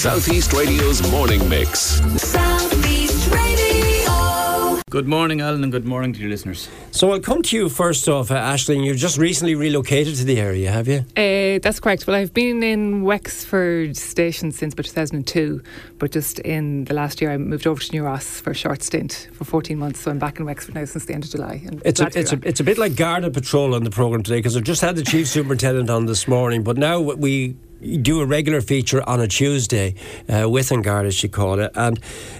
Southeast Radio's morning mix. Southeast Radio. Good morning, Alan, and good morning to your listeners. So I'll come to you first off, uh, Aisling. You just recently relocated to the area, have you? Uh, that's correct. Well, I've been in Wexford Station since about 2002, but just in the last year I moved over to New Ross for a short stint for 14 months. So I'm back in Wexford now since the end of July. And It's a, glad to it's a, it's a bit like Garda Patrol on the programme today because I've just had the Chief Superintendent on this morning, but now we do a regular feature on a Tuesday uh, with Garda, as you call it, and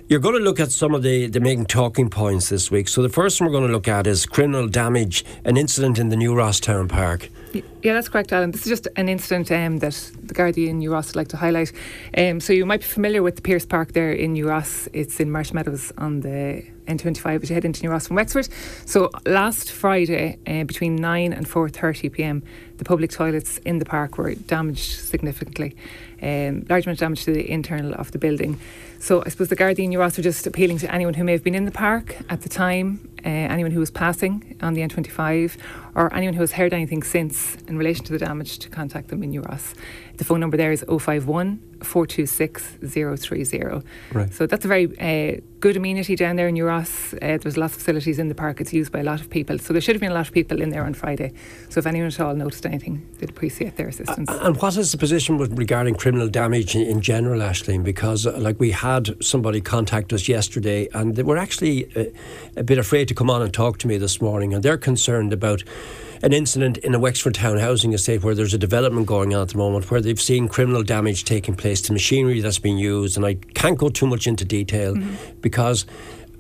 you're going to look at some of the, the main talking points this week. So the first one we're going to look at is criminal damage, an incident in the New Rosstown Park. Yeah, that's correct, Alan. This is just an incident um, that the Guardian New Ross would like to highlight. Um, so you might be familiar with the Pierce Park there in New Ross. It's in Marsh Meadows on the N25 as you head into New Ross from Wexford. So last Friday, uh, between 9 and 4.30 p.m., the public toilets in the park were damaged significantly. Um, large amount of damage to the internal of the building. So I suppose the Ross are just appealing to anyone who may have been in the park at the time, uh, anyone who was passing on the N25, or anyone who has heard anything since in relation to the damage to contact them in Ross. The phone number there is 051 426 030. Right. So that's a very uh, good amenity down there in Ross. Uh, there's lots of facilities in the park. It's used by a lot of people. So there should have been a lot of people in there on Friday. So if anyone at all noticed anything, they'd appreciate their assistance. And what is the position with regarding criminal damage in, in general, Aisling? Because, uh, like, we had somebody contact us yesterday, and they were actually uh, a bit afraid to come on and talk to me this morning, and they're concerned about an incident in a Wexford town housing estate where there's a development going on at the moment where they've seen criminal damage taking place to machinery that's been used, and I can't go too much into detail because.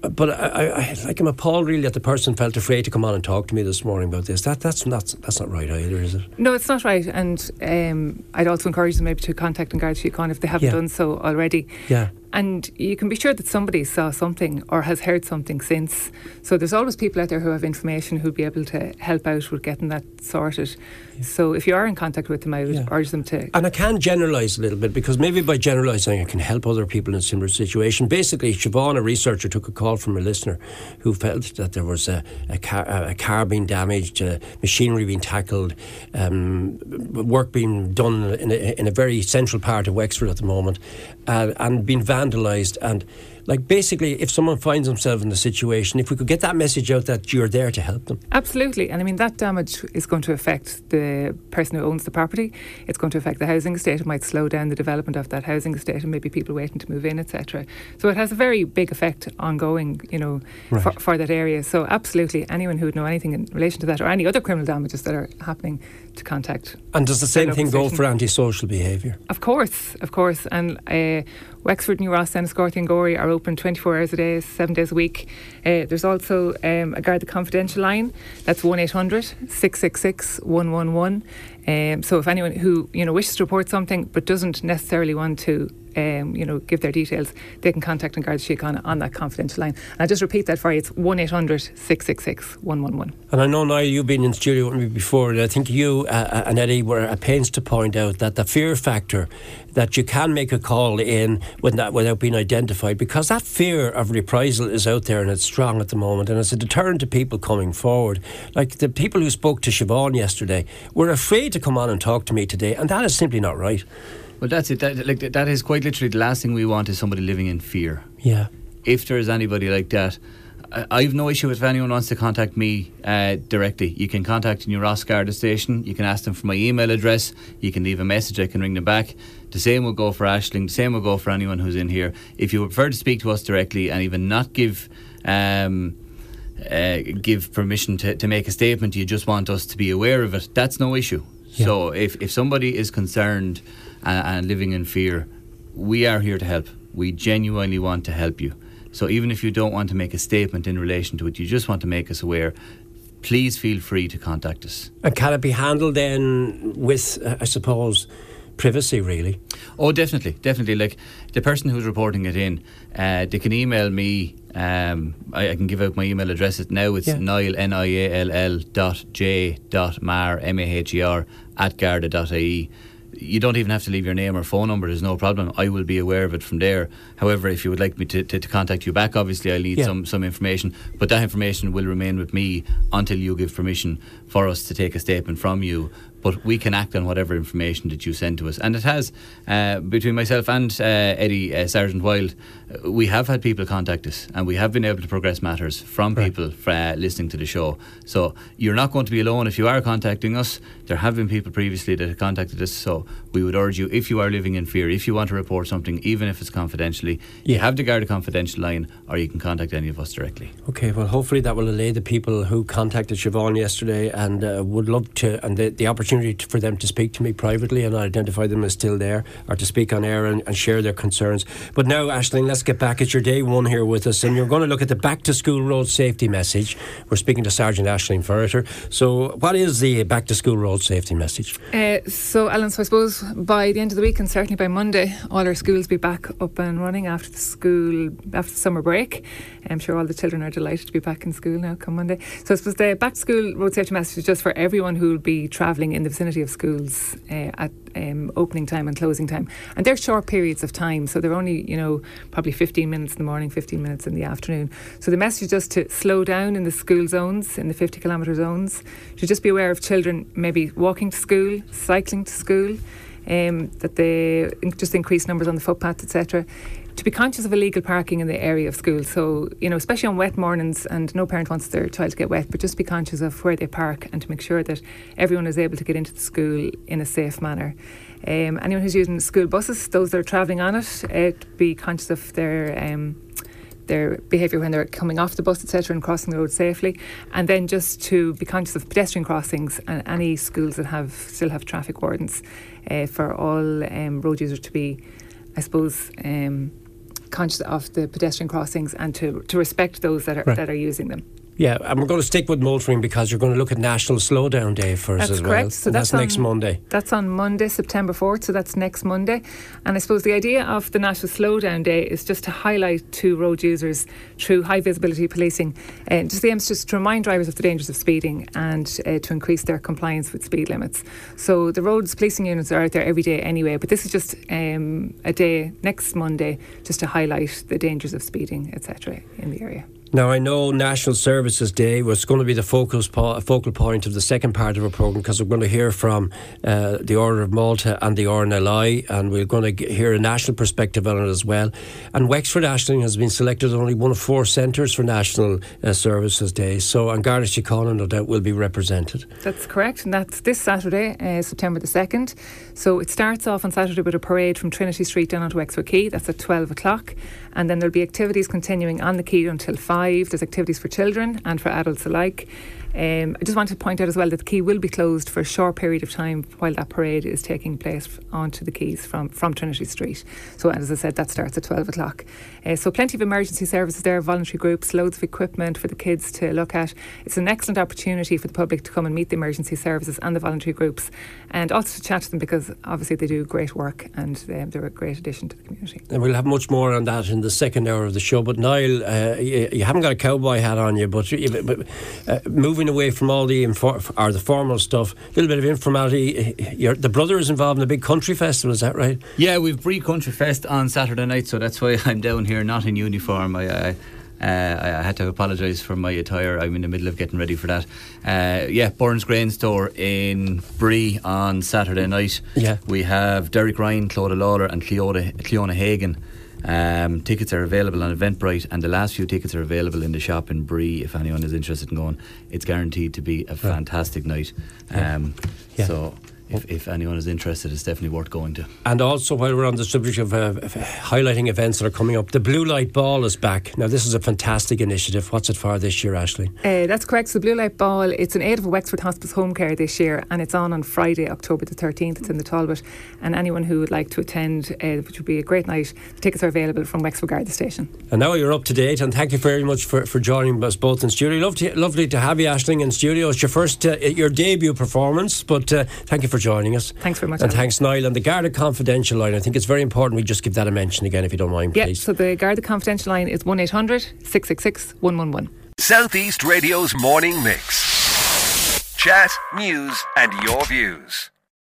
But I, I, I, like I'm appalled really that the person felt afraid to come on and talk to me this morning about this. That that's not that's not right either, is it? No, it's not right. And um, I'd also encourage them maybe to contact An Garda Síochána if they haven't Yeah. done so already. Yeah. And you can be sure that somebody saw something or has heard something since. So there's always people out there who have information who'd be able to help out with getting that sorted. So if you are in contact with them, I would Yeah. urge them to. And I can generalise a little bit because maybe by generalising I can help other people in a similar situation. Basically, Siobhan, a researcher, took a call from a listener who felt that there was a, a, car, a car being damaged, uh, machinery being tackled, um, work being done in a, in a very central part of Wexford at the moment, uh, and being vandalised. And like basically, if someone finds themselves in the situation, if we could get that message out that you're there to help them. Absolutely. And I mean, that damage is going to affect the person who owns the property. It's going to affect the housing estate. It might slow down the development of that housing estate and maybe people waiting to move in, etc. So it has a very big effect ongoing, you know, for, Right. for that area. So absolutely, anyone who would know anything in relation to that or any other criminal damages that are happening to contact And does the same thing go for antisocial behaviour? Of course, of course. And uh, Wexford, New Ross, and Gorey are open 24 hours a day, seven days a week. Uh, there's also um, a the Confidential line. That's 1800 666 111. Um, so if anyone who you know wishes to report something but doesn't necessarily want to um, you know, give their details, they can contact Garda Síochána on that confidential line. And I'll just repeat that for you. It's 1800 666 111. And I know now you've been in studio with me before, and I think you uh, and Eddie were at pains to point out that the fear factor that you can make a call in with that, without being identified, because that fear of reprisal is out there and it's strong at the moment, and it's a deterrent to people coming forward. Like the people who spoke to Siobhan yesterday were afraid to come on and talk to me today, and that is simply not right. Well, that's it. That, like, that is quite literally the last thing we want is somebody living in fear. Yeah. If there is anybody like that, I, I've no issue if anyone wants to contact me uh, directly. You can contact New Ross Garda Station. You can ask them for my email address. You can leave a message. I can ring them back. The same will go for Aisling. The same will go for anyone who's in here. If you prefer to speak to us directly and even not give. Um, uh, give permission to, to make a statement, you just want us to be aware of it, that's no issue. So if, if somebody is concerned and, and living in fear, we are here to help. We genuinely want to help you. So even if you don't want to make a statement in relation to it, you just want to make us aware, please feel free to contact us. And can it be handled then with, uh, I suppose, privacy, really? Oh, definitely, definitely. Like the person who's reporting it in, uh, they can email me. Um, I, I can give out my email address it now. It's Yeah. Niall N I A L L dot J dot Maher M A H E R at Garda dot IE. You don't even have to leave your name or phone number. There's no problem. I will be aware of it from there. However, if you would like me to, to, to contact you back, obviously I need Yeah. some some information. But that information will remain with me until you give permission for us to take a statement from you. But we can act on whatever information that you send to us. And it has, uh, between myself and uh, Eddie uh, Sergeant Wild, uh, we have had people contact us and we have been able to progress matters from Right. people uh, listening to the show. So you're not going to be alone if you are contacting us. There have been people previously that have contacted us. So we would urge you, if you are living in fear, if you want to report something, even if it's confidentially, you Yeah. have the Garda Confidential line or you can contact any of us directly. Okay, well, hopefully that will allay the people who contacted Siobhan yesterday and uh, would love to, and the, the opportunity to, for them to speak to me privately and identify them as still there or to speak on air and, and share their concerns. But now, Aisling, let's get back. It's your day one here with us, and you're going to look at the back to school road safety message. We're speaking to Sergeant Aisling Ferriter. So, what is the back to school road safety message? Uh, so, Alan, so I suppose by the end of the week and certainly by Monday, all our schools be back up and running after the school, after the summer break. I'm sure all the children are delighted to be back in school now come Monday. So, I suppose the back to school road safety message is just for everyone who will be travelling in the vicinity of schools uh, at um, opening time and closing time. And they're short periods of time, so they're only, you know, probably 15 minutes in the morning, 15 minutes in the afternoon. So, the message is just to slow down in the school zones, in the 50 kilometre zones, to just be aware of children maybe walking to school, cycling to school, um, that they just increase numbers on the footpaths, etc. To be conscious of illegal parking in the area of school. So, you know, especially on wet mornings, and no parent wants their child to get wet, but just be conscious of where they park and to make sure that everyone is able to get into the school in a safe manner. Um, anyone who's using school buses, those that are travelling on it, uh, be conscious of their. Um, their behaviour when they're coming off the bus, etc., and crossing the road safely, and then just to be conscious of pedestrian crossings and any schools that have still have traffic wardens uh, for all um, road users to be, I suppose. Um, conscious of the pedestrian crossings and to, to respect those that are Right. that are using them. Yeah, and we're going to stick with Moultering because you're going to look at National Slowdown Day for us That's as well. correct. So And that's, next Monday. That's on Monday, September 4th. So that's next Monday. And I suppose the idea of the National Slowdown Day is just to highlight to road users through high visibility policing, and just the aim is just to remind drivers of the dangers of speeding and uh, to increase their compliance with speed limits. So the roads policing units are out there every day anyway, but this is just um, a day next Monday just to highlight the dangers of speeding, etc., in the area. Now, I know National Services Day was going to be the focus po- focal point of the second part of our programme because we're going to hear from uh, the Order of Malta and the RNLI, and we're going to g- hear a national perspective on it as well. And Wexford Aisling has been selected as only one of four centres for National uh, Services Day. So, and Garda Síochána, no doubt, will be represented. That's correct, and that's this Saturday, uh, September the 2nd. So it starts off on Saturday with a parade from Trinity Street down onto Wexford Quay. That's at 12 o'clock. And then there'll be activities continuing on the quay until 5. There's activities for children and for adults alike. Um, I just want to point out as well that the quay will be closed for a short period of time while that parade is taking place onto the quays from, from Trinity Street. So, as I said, that starts at 12 o'clock. Uh, so, plenty of emergency services there, voluntary groups, loads of equipment for the kids to look at. It's an excellent opportunity for the public to come and meet the emergency services and the voluntary groups and also to chat to them because obviously they do great work and um, they're a great addition to the community. And we'll have much more on that in the second hour of the show. But Niall, uh, you, you haven't got a cowboy hat on you, but, you, but uh, moving away from all the infor- or the formal stuff, a little bit of informality. Your, the brother is involved in a big country festival, is that right? Yeah, we've Bree Country Fest on Saturday night, so that's why I'm down here, not in uniform. I, uh, uh, I had to apologise for my attire. I'm in the middle of getting ready for that. Uh, yeah, Burns Grain Store in Bree on Saturday night. Yeah. We have Derek Ryan, Clodagh Lawlor, and Cliona, Cliona Hagan. Um, tickets are available on Eventbrite, and the last few tickets are available in the shop in Bree. If anyone is interested in going, it's guaranteed to be a fantastic night. Um, Yeah. So, if, if anyone is interested, it's definitely worth going to. And also, while we're on the subject of, uh, highlighting events that are coming up, the Blue Light Ball is back. Now, this is a fantastic initiative. What's it for this year, Ashley? Uh, that's correct. So, Blue Light Ball, it's an aid of Wexford Hospice Home Care this year, and it's on on Friday, October the 13th. It's in the Talbot. And anyone who would like to attend, uh, which would be a great night, the tickets are available from Wexford Garda Station. And now you're up to date, and thank you very much for, for joining us both in studio. Lovely, lovely to have you, Aisling, in studio. It's your first, uh, your debut performance, but uh, thank you for joining us. Thanks very much. And Alan. thanks, Niall. And the Garda Confidential line, I think it's very important we just give that a mention again, if you don't mind, please. Yeah, please. so the Garda Confidential line is 1 800 666 111. Southeast Radio's morning mix. Chat, news, and your views.